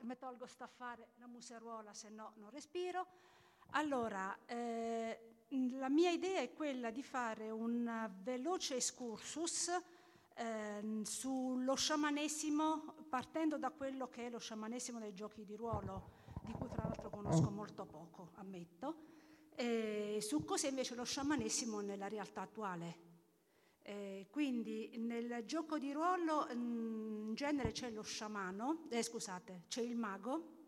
mi tolgo sta a fare la museruola, se no non respiro. Allora, eh, la mia idea è quella di fare un veloce excursus eh, sullo sciamanesimo, partendo da quello che è lo sciamanesimo dei giochi di ruolo, di cui tra l'altro conosco molto poco, ammetto, e su cos'è invece lo sciamanesimo nella realtà attuale. Eh, quindi nel gioco di ruolo mm, in genere c'è lo sciamano, eh, scusate, c'è il mago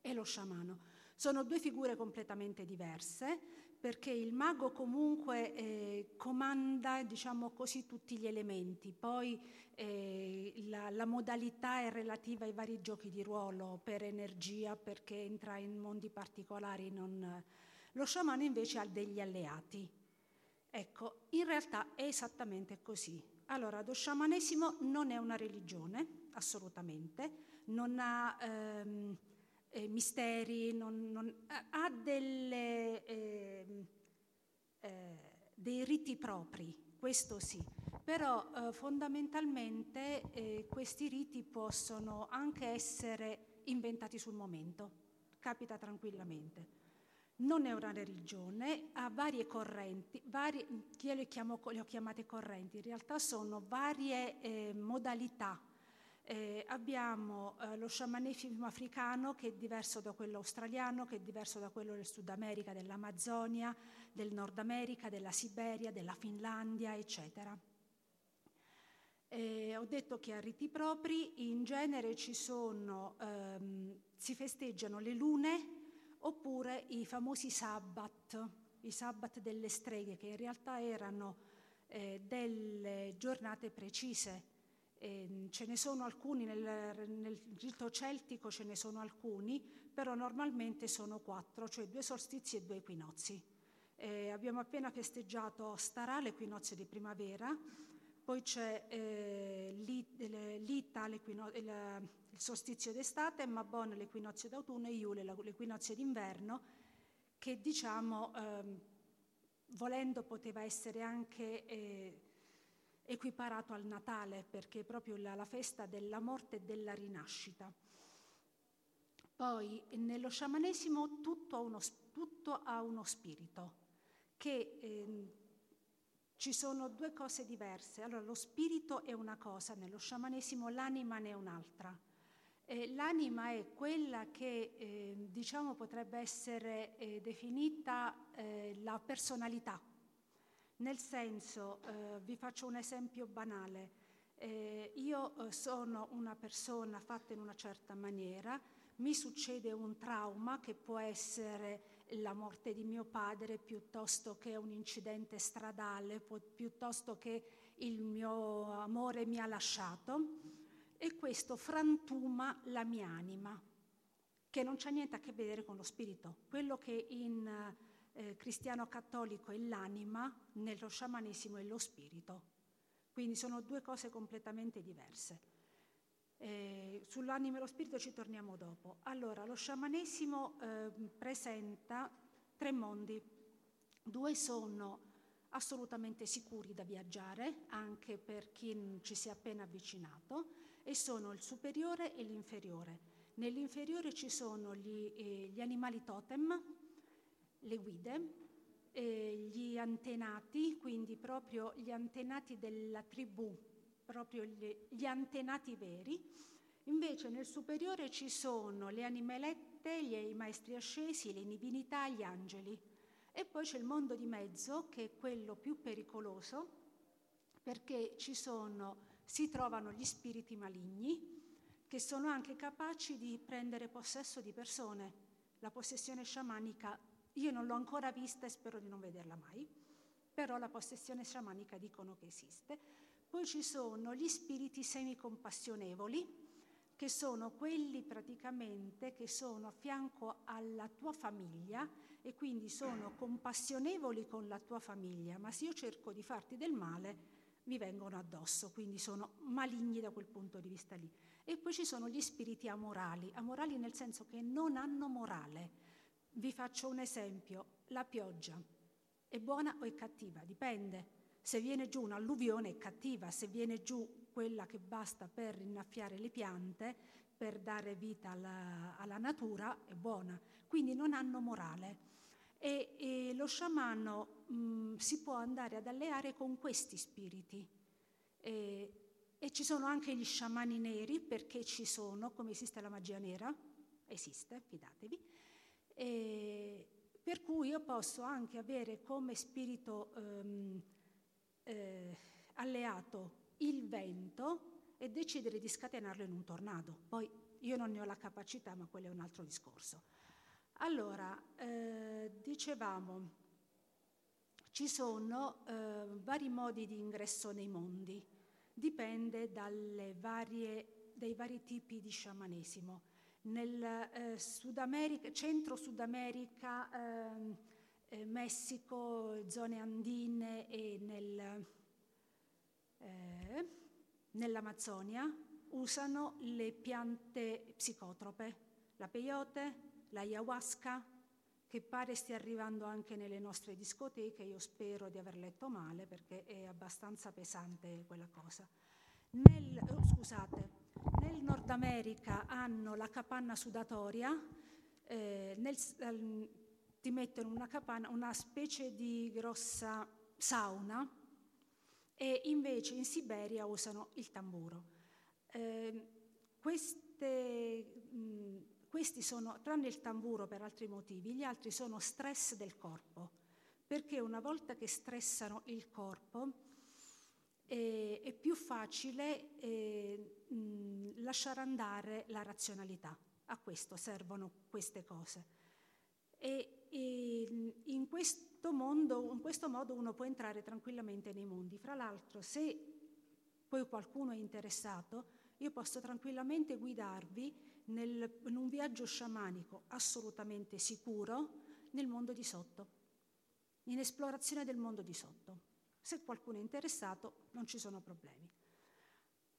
e lo sciamano. Sono due figure completamente diverse perché il mago comunque eh, comanda, diciamo così, tutti gli elementi. Poi eh, la, la, modalità è relativa ai vari giochi di ruolo, per energia, perché entra in mondi particolari. Non... Lo sciamano invece ha degli alleati. Ecco, in realtà è esattamente così. Allora, lo sciamanesimo non è una religione, assolutamente, non ha ehm, eh, misteri, non, non, ha delle, eh, eh, dei riti propri, questo sì, però eh, fondamentalmente eh, questi riti possono anche essere inventati sul momento, capita tranquillamente non è una religione, ha varie correnti, varie, io le, chiamo, le ho chiamate correnti, in realtà sono varie eh, modalità. Eh, abbiamo eh, lo sciamanesimo africano che è diverso da quello australiano, che è diverso da quello del Sud America, dell'Amazzonia, del Nord America, della Siberia, della Finlandia, eccetera. Eh, ho detto che ha riti propri, in genere ci sono, ehm, si festeggiano le lune oppure i famosi sabbat, i sabbat delle streghe, che in realtà erano eh, delle giornate precise. Eh, ce ne sono alcuni, nel, nel rito celtico ce ne sono alcuni, però normalmente sono quattro, cioè due solstizi e due equinozi. Eh, abbiamo appena festeggiato Starà, l'equinozio di primavera, poi c'è eh, l'Ita, il, solstizio d'estate, Mabon l'equinozio d'autunno e Iule l'equinozio d'inverno, che diciamo, ehm, volendo poteva essere anche eh, equiparato al Natale perché è proprio la, la festa della morte e della rinascita. Poi nello sciamanesimo tutto ha uno, tutto ha uno spirito, che eh, ci sono due cose diverse. Allora lo spirito è una cosa, nello sciamanesimo l'anima ne è un'altra. Eh, l'anima è quella che eh, diciamo potrebbe essere eh, definita eh, la personalità nel senso, eh, vi faccio un esempio banale, eh, io sono una persona fatta in una certa maniera, mi succede un trauma che può essere la morte di mio padre piuttosto che un incidente stradale, piuttosto che il mio amore mi ha lasciato e questo frantuma la mia anima, che non c'ha niente a che vedere con lo spirito. Quello che in eh, cristiano cattolico è l'anima, nello sciamanesimo è lo spirito. Quindi sono due cose completamente diverse. Eh, sull'anima e lo spirito ci torniamo dopo. Allora, lo sciamanesimo eh, presenta tre mondi. Due sono assolutamente sicuri da viaggiare, anche per chi ci si è appena avvicinato, e sono il superiore e l'inferiore. Nell'inferiore ci sono gli, eh, gli animali totem, le guide, eh, gli antenati, quindi proprio gli antenati della tribù, proprio gli, gli antenati veri. Invece nel superiore ci sono le animalette, gli, i maestri ascesi, le divinità, gli angeli. E poi c'è il mondo di mezzo, che è quello più pericoloso, perché sono, si trovano gli spiriti maligni, che sono anche capaci di prendere possesso di persone. La possessione sciamanica io non l'ho ancora vista e spero di non vederla mai, però la possessione sciamanica dicono che esiste. Poi ci sono gli spiriti semicompassionevoli, che sono quelli praticamente che sono a fianco alla tua famiglia e quindi sono compassionevoli con la tua famiglia, ma se io cerco di farti del male, mi vengono addosso, quindi sono maligni da quel punto di vista lì. E poi ci sono gli spiriti amorali, amorali nel senso che non hanno morale, vi faccio un esempio, la pioggia è buona o è cattiva? Dipende. Se viene giù un'alluvione è cattiva, se viene giù quella che basta per innaffiare le piante, per dare vita alla, alla natura, è buona. Quindi non hanno morale. E, e lo sciamano mh, mm, si può andare ad alleare con questi spiriti. E, e ci sono anche gli sciamani neri, perché ci sono, come esiste la magia nera, esiste, fidatevi, e per cui io posso anche avere come spirito ehm, eh, alleato il vento e decidere di scatenarlo in un tornado. Poi io non ne ho la capacità, ma quello è un altro discorso. Allora, eh, dicevamo, ci sono eh, vari modi di ingresso nei mondi, dipende varie, dai vari tipi di sciamanesimo nel eh, Sud America, centro Sud America, ehm, eh, Messico, zone andine e nel, eh, nell'Amazzonia usano le piante psicotrope, la peyote, la ayahuasca, che pare stia arrivando anche nelle nostre discoteche, io spero di aver letto male perché è abbastanza pesante quella cosa. Nel, oh, scusate, nel Nord America hanno la capanna sudatoria, eh, nel, ti mettono una capanna, una specie di grossa sauna e invece in Siberia usano il tamburo. Eh, queste, mh, questi sono, tranne il tamburo per altri motivi, gli altri sono stress del corpo, perché una volta che stressano il corpo, eh, è più facile eh, mh, lasciare andare la razionalità. A questo servono queste cose. E, e in, questo mondo, in questo modo uno può entrare tranquillamente nei mondi. Fra l'altro, se poi qualcuno è interessato, io posso tranquillamente guidarvi nel, in un viaggio sciamanico assolutamente sicuro nel mondo di sotto, in esplorazione del mondo di sotto. Se qualcuno è interessato non ci sono problemi.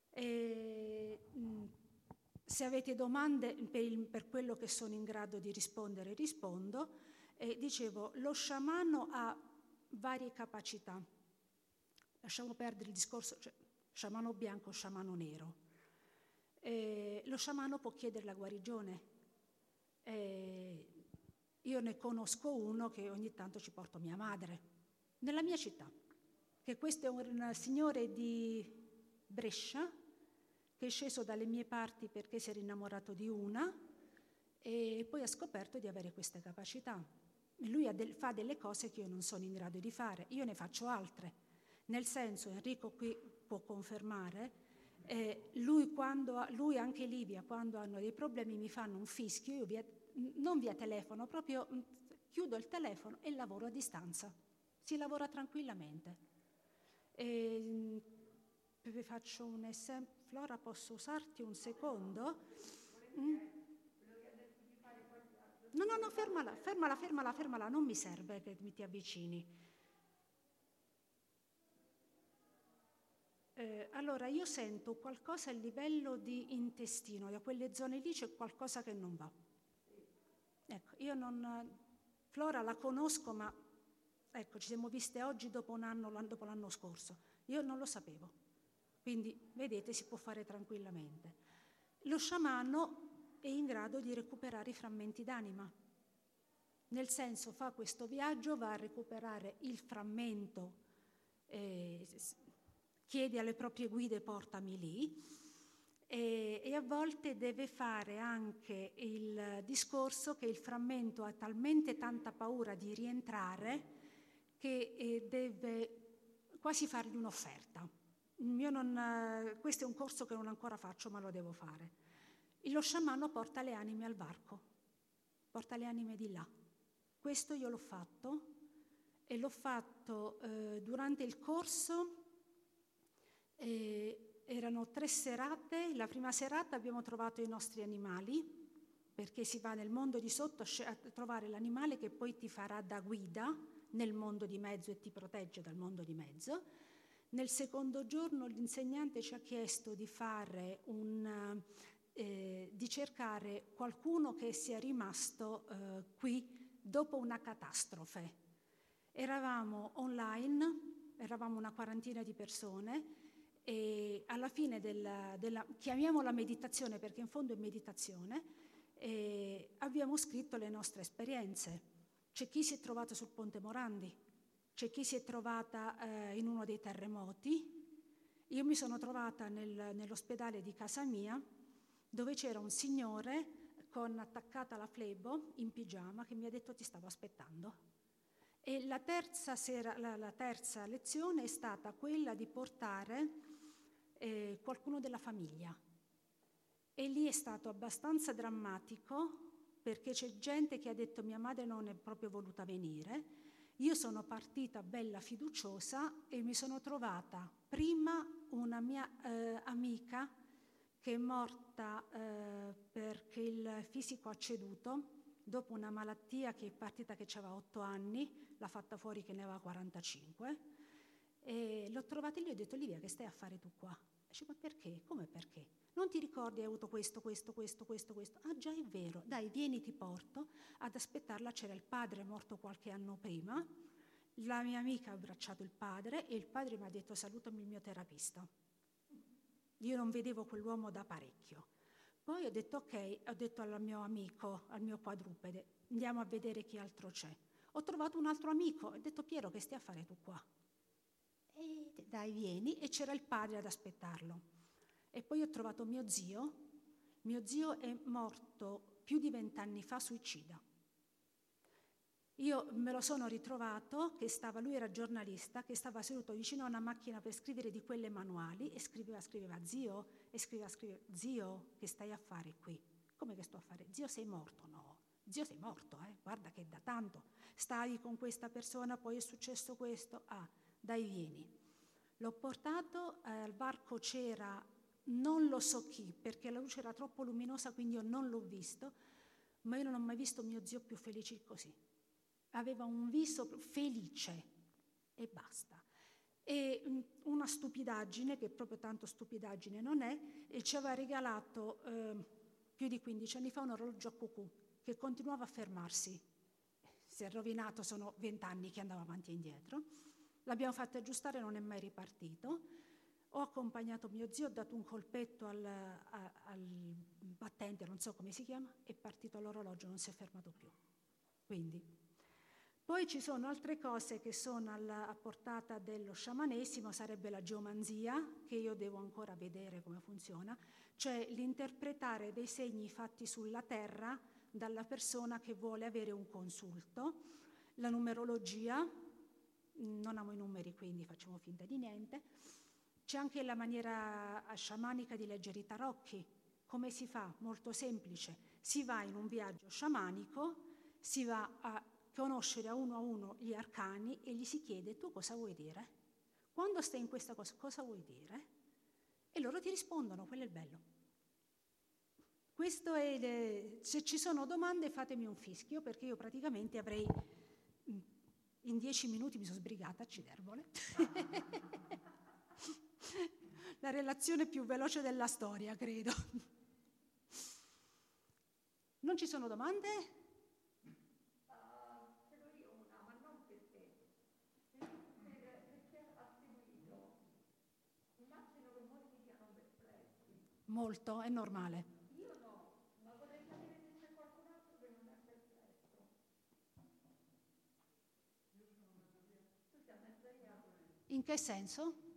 E, mh, se avete domande per, il, per, quello che sono in grado di rispondere, rispondo. E dicevo, lo sciamano ha varie capacità. lasciamo perdere il discorso, cioè, sciamano bianco, sciamano nero. Eh, lo sciamano può chiedere la guarigione. Eh, io ne conosco uno che ogni tanto ci porto mia madre, nella mia città, che questo è un signore di Brescia che è sceso dalle mie parti perché si era innamorato di una e poi ha scoperto di avere queste capacità. Lui del, fa delle cose che io non sono in grado di fare, io ne faccio altre. Nel senso, Enrico qui può confermare, eh, lui, quando, lui anche Livia, quando hanno dei problemi, mi fanno un fischio, io via, non via telefono, proprio mm, chiudo il telefono e lavoro a distanza. Si lavora tranquillamente. E, mm, vi faccio un esempio. Flora, posso usarti un secondo? Mm? No, no, no, fermala, fermala, fermala, fermala, non mi serve che mi ti avvicini. Eh, allora, io sento qualcosa a livello di intestino, da quelle zone lì c'è qualcosa che non va. Ecco, io non... Flora la conosco, ma ecco, ci siamo viste oggi dopo un anno, dopo l'anno scorso. Io non lo sapevo. Quindi, vedete, si può fare tranquillamente. Lo sciamano è in grado di recuperare i frammenti d'anima. Nel senso, fa questo viaggio, va a recuperare il frammento, eh, chiede alle proprie guide portami lì, e, e, a volte deve fare anche il discorso che il frammento ha talmente tanta paura di rientrare che eh, deve quasi fargli un'offerta. Non, questo è un corso che non ancora faccio, ma lo devo fare. Lo sciamano porta le anime al varco, porta le anime di là. Questo io l'ho fatto e l'ho fatto eh, durante il corso. Eh, erano tre serate. La prima serata abbiamo trovato i nostri animali, perché si va nel mondo di sotto a trovare l'animale che poi ti farà da guida nel mondo di mezzo e ti protegge dal mondo di mezzo. Nel secondo giorno l'insegnante ci ha chiesto di fare un, eh, di cercare qualcuno che sia rimasto eh, qui dopo una catastrofe. Eravamo online, eravamo una quarantina di persone e alla fine della, della chiamiamola meditazione perché in fondo è meditazione, eh, abbiamo scritto le nostre esperienze. C'è chi si è trovato sul Ponte Morandi, c'è chi si è trovata eh, in uno dei terremoti. Io mi sono trovata nel, nell'ospedale di casa mia dove c'era un signore con attaccata la flebo in pigiama che mi ha detto ti stavo aspettando. E la terza, sera, la, la terza lezione è stata quella di portare eh, qualcuno della famiglia. E lì è stato abbastanza drammatico perché c'è gente che ha detto mia madre non è proprio voluta venire. Io sono partita bella fiduciosa e mi sono trovata prima una mia eh, amica che è morta eh, perché il fisico ha ceduto dopo una malattia che è partita che aveva 8 anni, l'ha fatta fuori che ne aveva 45. E l'ho trovata e ho detto Livia che stai a fare tu qua? Dice ma perché? Come perché? Non ti ricordi hai avuto questo, questo, questo, questo, questo? Ah già è vero, dai vieni ti porto. Ad aspettarla c'era il padre morto qualche anno prima, la mia amica ha abbracciato il padre e il padre mi ha detto salutami il mio terapista. Io non vedevo quell'uomo da parecchio. Poi ho detto ok, ho detto al mio amico, al mio quadrupede, andiamo a vedere chi altro c'è. Ho trovato un altro amico, ho detto Piero che stai a fare tu qua? E dai vieni, e c'era il padre ad aspettarlo. E poi ho trovato mio zio, mio zio è morto più di vent'anni fa suicida. Io me lo sono ritrovato, che stava, lui era giornalista, che stava seduto vicino a una macchina per scrivere di quelle manuali e scriveva, scriveva, zio, e scriveva, scriveva, zio, che stai a fare qui? Come che sto a fare? Zio, sei morto? No, zio, sei morto, eh? guarda che da tanto stai con questa persona, poi è successo questo, ah, dai, vieni. L'ho portato, eh, al varco c'era, non lo so chi, perché la luce era troppo luminosa, quindi io non l'ho visto, ma io non ho mai visto mio zio più felice così aveva un viso felice e basta. E mm, una stupidaggine, che proprio tanto stupidaggine non è, ci aveva regalato eh, più di 15 anni fa un orologio a cucù che continuava a fermarsi. Si è rovinato, sono 20 anni che andava avanti e indietro. L'abbiamo fatto aggiustare, non è mai ripartito. Ho accompagnato mio zio, ho dato un colpetto al, a, al battente, non so come si chiama, è partito l'orologio, non si è fermato più. Quindi. Poi ci sono altre cose che sono alla, a portata dello sciamanesimo, sarebbe la geomanzia, che io devo ancora vedere come funziona, cioè l'interpretare dei segni fatti sulla terra dalla persona che vuole avere un consulto, la numerologia, non amo i numeri quindi facciamo finta di niente, c'è anche la maniera sciamanica di leggere i tarocchi. Come si fa? Molto semplice. Si va in un viaggio sciamanico, si va a conoscere a uno a uno gli arcani e gli si chiede tu cosa vuoi dire? Quando stai in questa cosa, cosa vuoi dire? E loro ti rispondono, quello è il bello. Questo è le... Se ci sono domande fatemi un fischio perché io praticamente avrei in dieci minuti mi sono sbrigata a Cidervole. la relazione più veloce della storia, credo. Non ci sono domande? Molto, è normale. In che senso?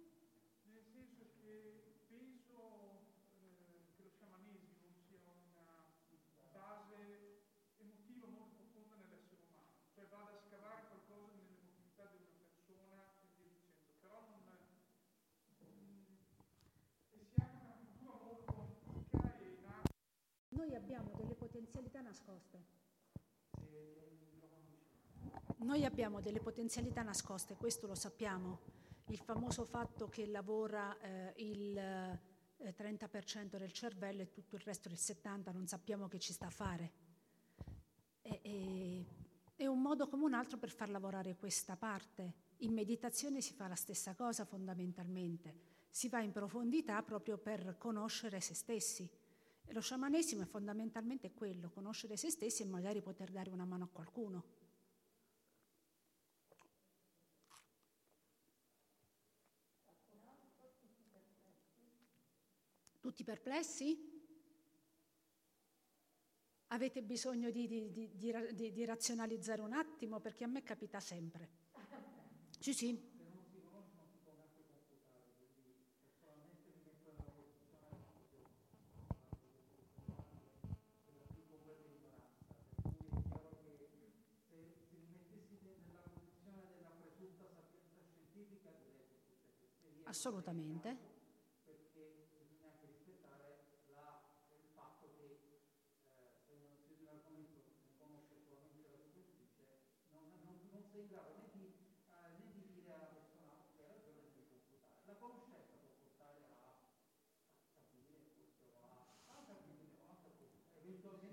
Potenzialità nascoste. Noi abbiamo delle potenzialità nascoste, questo lo sappiamo. Il famoso fatto che lavora eh, il eh, 30% del cervello e tutto il resto del 70% non sappiamo che ci sta a fare. È, è, è un modo come un altro per far lavorare questa parte. In meditazione si fa la stessa cosa fondamentalmente. Si va in profondità proprio per conoscere se stessi e lo sciamanesimo è fondamentalmente quello, conoscere se stessi e magari poter dare una mano a qualcuno. Tutti perplessi? Avete bisogno di, di, di, di, razionalizzare un attimo perché a me capita sempre. Sì, sì. Assolutamente. Perché bisogna anche rispettare la, il fatto che eh, se uno si un argomento non conosce solamente la superficie, non, non, non sei in grado né di, eh, né di dire alla persona che ha ragione né di confutare. La conoscenza può portare a, a capire questo, a, a, a,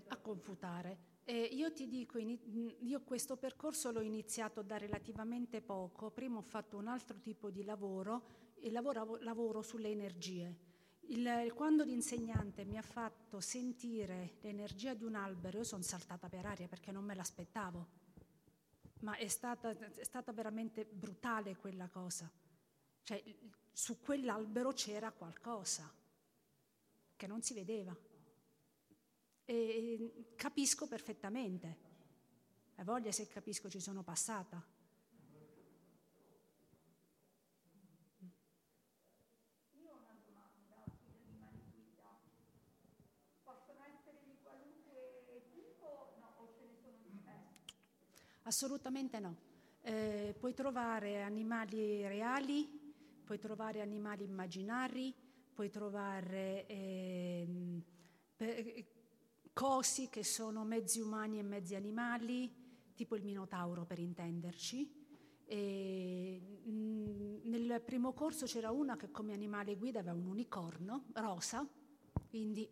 a confutare. Eh, io ti dico, io questo percorso l'ho iniziato da relativamente poco, prima ho fatto un altro tipo di lavoro e lavoro, lavoro sulle energie. Il, quando l'insegnante mi ha fatto sentire l'energia di un albero, io sono saltata per aria perché non me l'aspettavo, ma è stata, è stata veramente brutale quella cosa. Cioè, su quell'albero c'era qualcosa che non si vedeva. E capisco perfettamente. A voglia se capisco ci sono passata. Assolutamente no. Eh, puoi trovare animali reali, puoi trovare animali immaginari, puoi trovare eh, cosi che sono mezzi umani e mezzi animali, tipo il minotauro per intenderci. E, mh, mm, nel primo corso c'era una che come animale guida aveva un unicorno rosa, quindi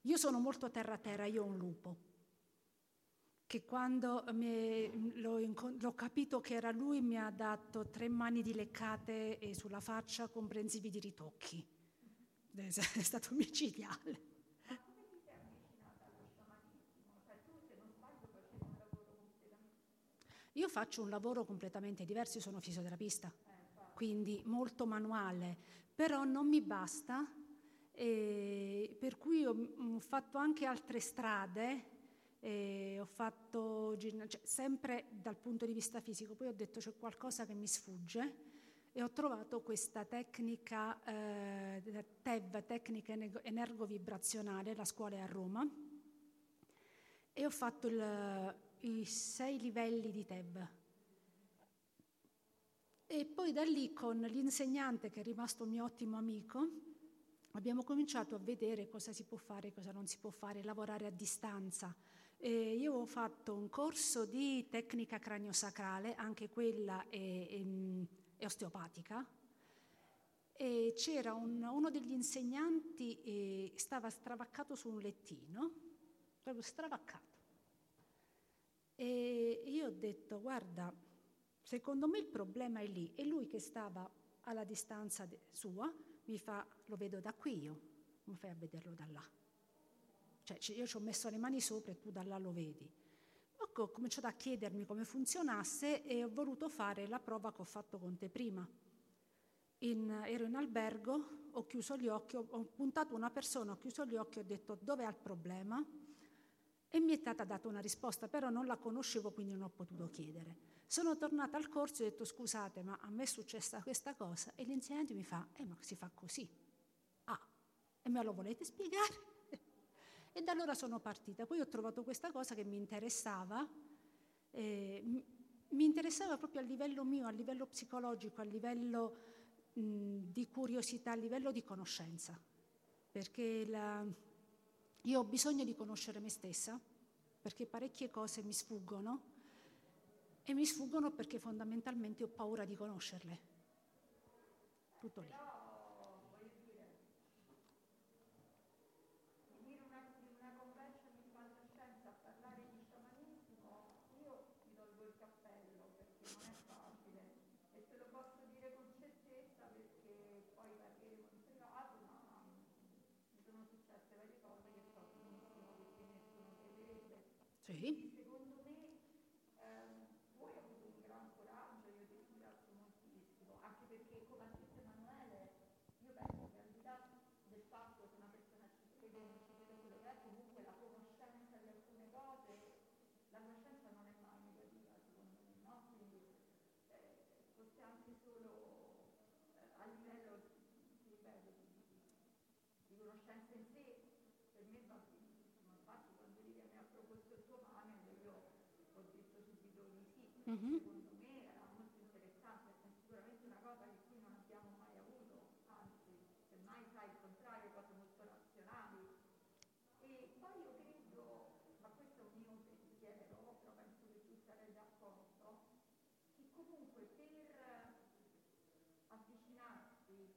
io sono molto terra a terra, io ho un lupo che quando l'ho, capito che era lui mi ha dato tre mani di leccate sulla faccia comprensivi di ritocchi. È stato micidiale. Io faccio un lavoro completamente diverso, io sono fisioterapista, quindi molto manuale, però non mi basta, per cui ho, ho, fatto anche altre strade, ho fatto cioè, sempre dal punto di vista fisico, poi ho detto c'è qualcosa che mi sfugge e ho trovato questa tecnica eh, TEV, tecnica energovibrazionale, la scuola è a Roma, e ho fatto il, i sei livelli di TEV. E poi da lì con l'insegnante, che è rimasto un mio ottimo amico, abbiamo cominciato a vedere cosa si può fare e cosa non si può fare, lavorare a distanza. E io ho fatto un corso di tecnica craniosacrale, anche quella è, è, è osteopatica, e c'era un, uno degli insegnanti che stava stravaccato su un lettino, proprio stravaccato. E io ho detto, guarda, secondo me il problema è lì. E lui che stava alla distanza sua mi fa, lo vedo da qui io, mi fai a vederlo da là. Cioè io ci ho messo le mani sopra e tu da là lo vedi. Ho cominciato a chiedermi come funzionasse e ho voluto fare la prova che ho fatto con te prima. In, ero in albergo, ho chiuso gli occhi, ho, puntato una persona, ho chiuso gli occhi e ho detto dove ha il problema? E mi è stata data una risposta, però non la conoscevo, quindi non ho potuto chiedere. Sono tornata al corso e ho detto scusate, ma a me è successa questa cosa e l'insegnante mi fa, eh ma si fa così. Ah, e me lo volete spiegare? E da allora sono partita. Poi ho trovato questa cosa che mi interessava, eh, mi interessava proprio a livello mio, a livello psicologico, a livello mh, di curiosità, a livello di conoscenza. Perché la, io ho bisogno di conoscere me stessa perché parecchie cose mi sfuggono e mi sfuggono perché fondamentalmente ho paura di conoscerle. Tutto lì. Sì. Secondo me ehm, voi avete avuto un gran coraggio, io ti ringrazio moltissimo, anche perché come ha detto Emanuele, io penso che al di là del fatto che una persona ci crede o non ci crede quello che è, comunque la conoscenza di alcune cose, la conoscenza non è mai negativa secondo me, no? Quindi eh, fosse anche solo eh, a livello, ti ripeto, di, di conoscenza in sé, per me va benissimo. Infatti quando Livia mi ha proposto il tuo panel io ho detto subito di sì, Mhm. secondo me era molto interessante, è sicuramente una cosa che qui non abbiamo mai avuto, anzi, semmai sai il contrario, cose molto razionali. E poi io credo, ma questo è un mio pensiero, però penso che tu sarai d'accordo, che comunque per avvicinarsi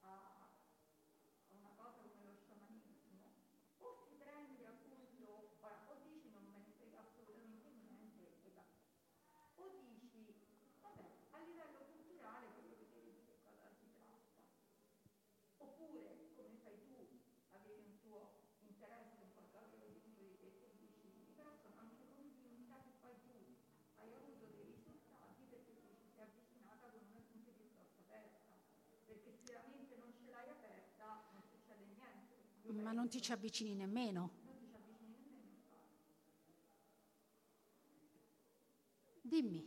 a, a una cosa come lo sciamanismo, o si prende appunto, ora, o dici non me ne frega assolutamente niente, e va. o dici, vabbè, a livello culturale voglio vedere di che cosa si tratta. Oppure, come fai tu, avevi un tuo interesse, un qualcosa che avevi detto di te, che dici, però sono anche convinta che poi tu hai avuto dei risultati perché ti ci sei avvicinata con una mente piuttosto aperta. Perché se la mente non ce l'hai aperta non succede niente. Io Ma penso- non ti ci avvicini nemmeno. Dimmi.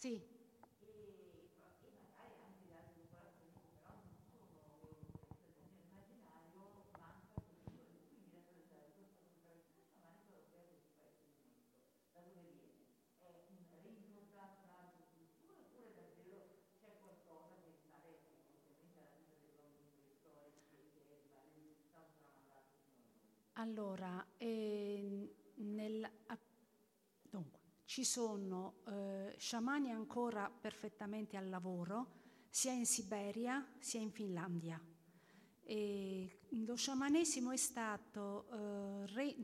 Sì. Allora, ehm, nel- dunque, ci sono eh, sciamani ancora perfettamente al lavoro, sia in Siberia sia in Finlandia. E lo sciamanesimo è stato, eh, re-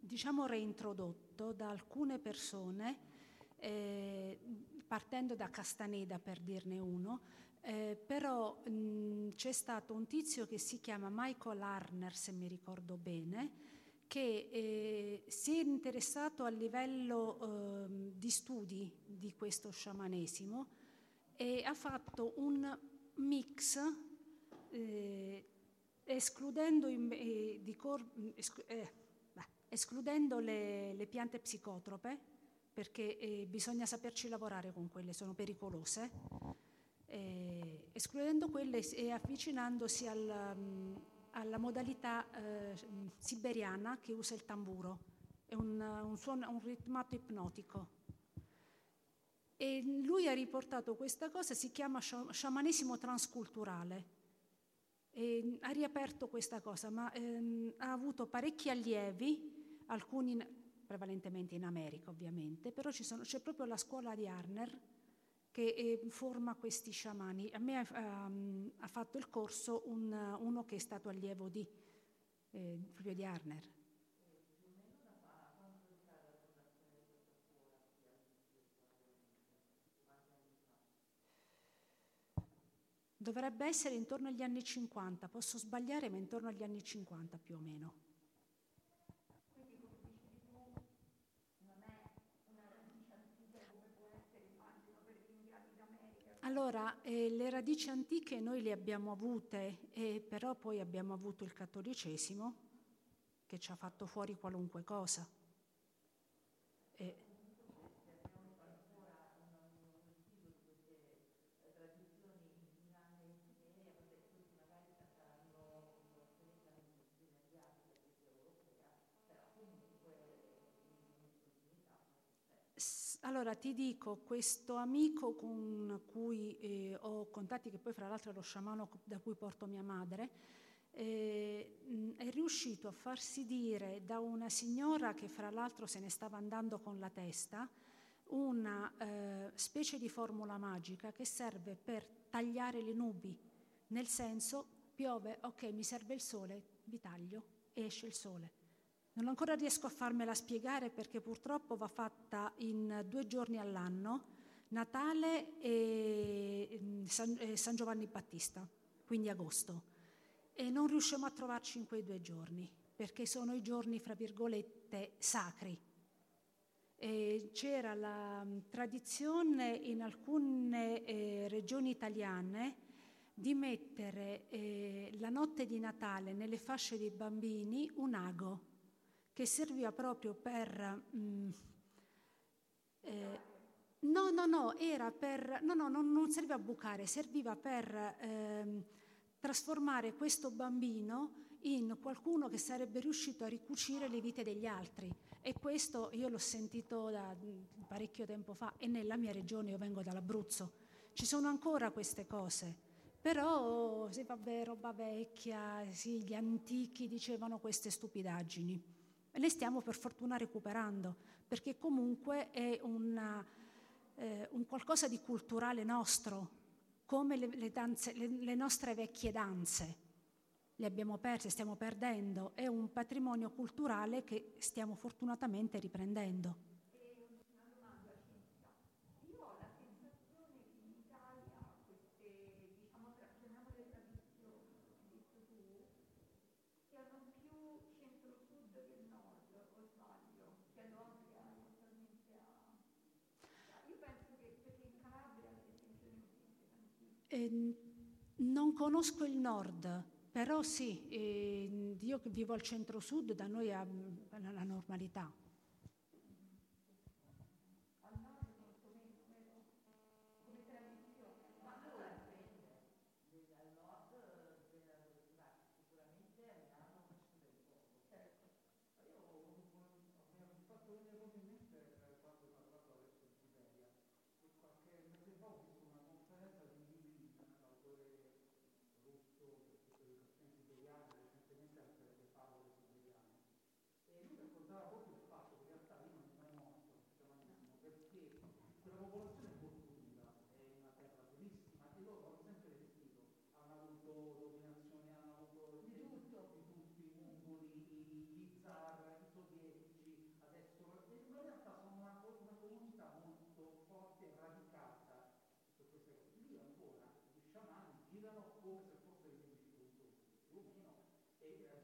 diciamo, reintrodotto da alcune persone eh, partendo da Castaneda per dirne uno, eh, però mh, c'è stato un tizio che si chiama Michael Arner, se mi ricordo bene, che eh, si è interessato a livello eh, di studi di questo sciamanesimo e ha fatto un mix eh, escludendo, in, eh, cor- esclu- eh, beh, escludendo le, le, piante psicotrope, perché eh, bisogna saperci lavorare con quelle, sono pericolose, escludendo quelle e avvicinandosi al... Um, alla modalità eh, siberiana che usa il tamburo, è un, un, suono, un ritmato ipnotico. E lui ha riportato questa cosa, si chiama sciamanesimo transculturale. E ha riaperto questa cosa, ma ehm, ha avuto parecchi allievi, alcuni prevalentemente in America ovviamente, però sono, c'è proprio la scuola di Arner che eh, forma questi sciamani. A me um, ha fatto il corso un, uno che è stato allievo di, eh, proprio di Arner. Dovrebbe essere intorno agli anni 50, posso sbagliare, ma intorno agli anni 50 più o meno. Allora, eh, le radici antiche noi le abbiamo avute, eh, però poi abbiamo avuto il cattolicesimo che ci ha fatto fuori qualunque cosa. Eh, Allora ti dico, questo amico con cui eh, ho contatti, che poi fra l'altro è lo sciamano da cui porto mia madre, eh, è riuscito a farsi dire da una signora che fra l'altro se ne stava andando con la testa una eh, specie di formula magica che serve per tagliare le nubi, nel senso piove, ok mi serve il sole, vi taglio e esce il sole. Non ancora riesco a farmela spiegare perché purtroppo va fatta in due giorni all'anno, Natale e mm, San Giovanni Battista, quindi agosto. E non riusciamo a trovarci in quei due giorni perché sono i giorni, fra virgolette, sacri. E c'era la mm, tradizione in alcune eh, regioni italiane di mettere eh, la notte di Natale nelle fasce dei bambini un ago che serviva proprio per... Mm, eh, no, no, no, era per... No, no, non, non serviva a bucare, serviva per eh, trasformare questo bambino in qualcuno che sarebbe riuscito a ricucire le vite degli altri. E questo io l'ho sentito da mm, parecchio tempo fa e nella mia regione, io vengo dall'Abruzzo, ci sono ancora queste cose. Però, sì, vabbè, roba vecchia, sì, gli antichi dicevano queste stupidaggini. Le stiamo per fortuna recuperando, perché comunque è una, eh, un qualcosa di culturale nostro, come le, le, danze, le, le nostre vecchie danze. Le abbiamo perse, stiamo perdendo, è un patrimonio culturale che stiamo fortunatamente riprendendo. Eh, non conosco il nord, però sì, eh, io che vivo al centro-sud, da noi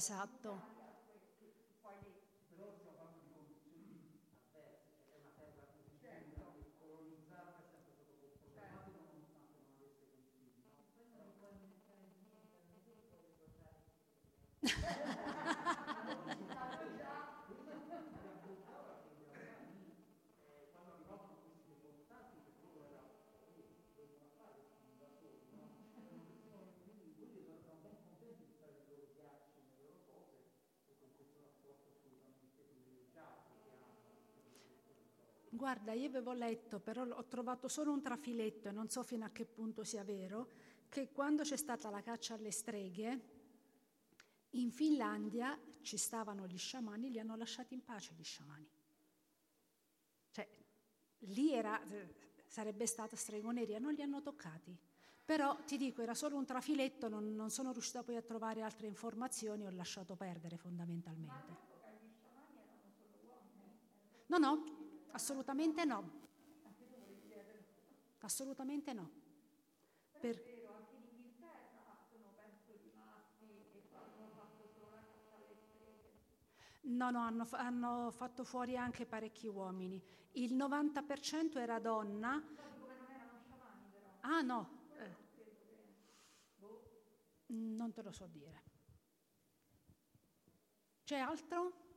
Esatto. Guarda, io avevo letto, però ho trovato solo un trafiletto e non so fino a che punto sia vero, che quando c'è stata la caccia alle streghe, in Finlandia ci stavano gli sciamani, li hanno lasciati in pace gli sciamani. Cioè, lì era, sarebbe stata stregoneria, non li hanno toccati. Però ti dico, era solo un trafiletto, non, non sono riuscita poi a trovare altre informazioni, ho lasciato perdere fondamentalmente. No, no, Assolutamente no. Assolutamente no. Per... No, no, hanno, hanno, fatto fuori anche parecchi uomini. Il 90% era donna. Ah no, eh. non te lo so dire. C'è altro?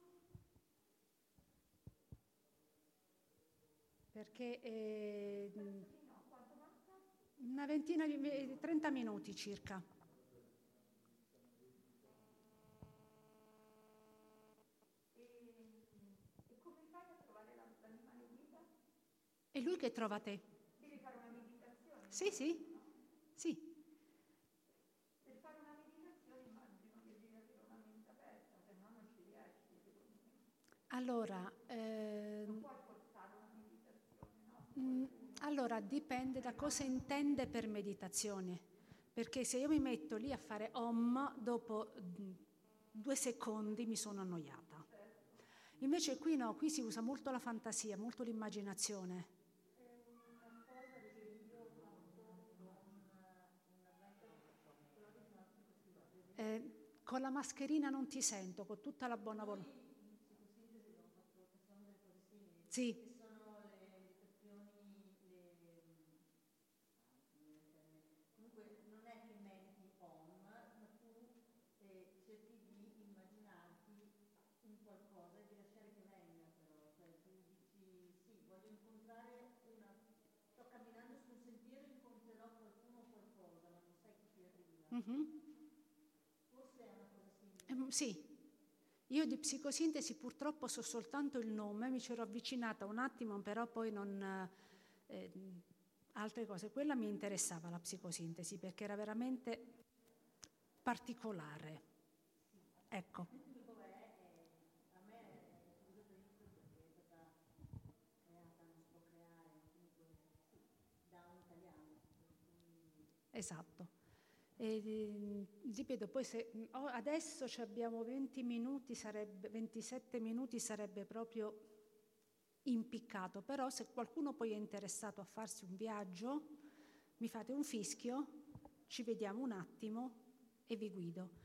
Perché eh, una ventina di 30 minuti circa. È lui che trova te. Devi fare una meditazione? Sì, sì, sì. Allora, eh, Mm, allora dipende da cosa intende per meditazione, perché se io mi metto lì a fare om, dopo mm, due secondi mi sono annoiata. Invece qui no, qui si usa molto la fantasia, molto l'immaginazione. Eh, con la mascherina non ti sento, con tutta la buona volontà. Sì. Mm-hmm. Eh, sì, io di psicosintesi purtroppo so soltanto il nome, mi ci ero avvicinata un attimo, però poi non... Eh, altre cose. Quella mi interessava la psicosintesi perché era veramente particolare. Ecco. Esatto. E, mm, ripeto, poi se oh, adesso abbiamo 20 minuti, sarebbe, 27 minuti sarebbe proprio impiccato, però se qualcuno poi è interessato a farsi un viaggio, mi fate un fischio, ci vediamo un attimo e vi guido.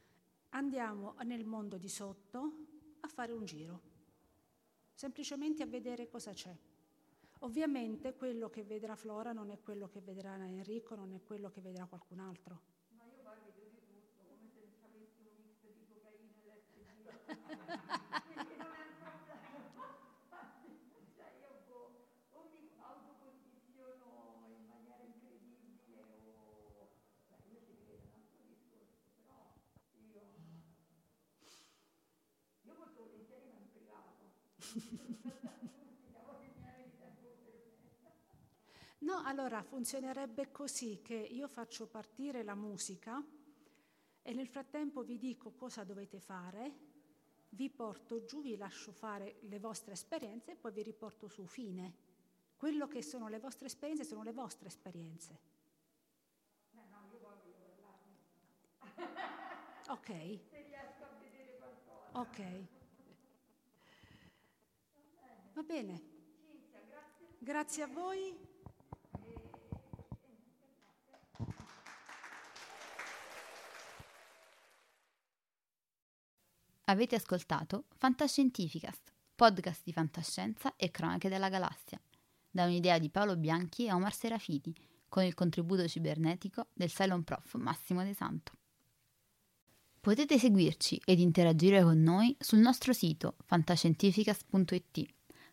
Andiamo nel mondo di sotto a fare un giro, semplicemente a vedere cosa c'è. Ovviamente quello che vedrà Flora non è quello che vedrà Enrico, non è quello che vedrà qualcun altro. No, allora funzionerebbe così che io faccio partire la musica e nel frattempo vi dico cosa dovete fare, vi porto giù, vi lascio fare le vostre esperienze e poi vi riporto su fine. Quello che sono le vostre esperienze sono le vostre esperienze. No, no, io voglio parlarne. Ok. Se riesco a vedere qualcosa. Ok. Va bene. Grazie. A voi. Avete ascoltato Fantascientificast, podcast di fantascienza e cronache della galassia, da un'idea di Paolo Bianchi e Omar Serafiti, con il contributo cibernetico del Cylon Prof Massimo De Santo. Potete seguirci ed interagire con noi sul nostro sito fantascientificast.it,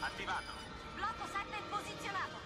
Attivato. Blocco 7 posizionato.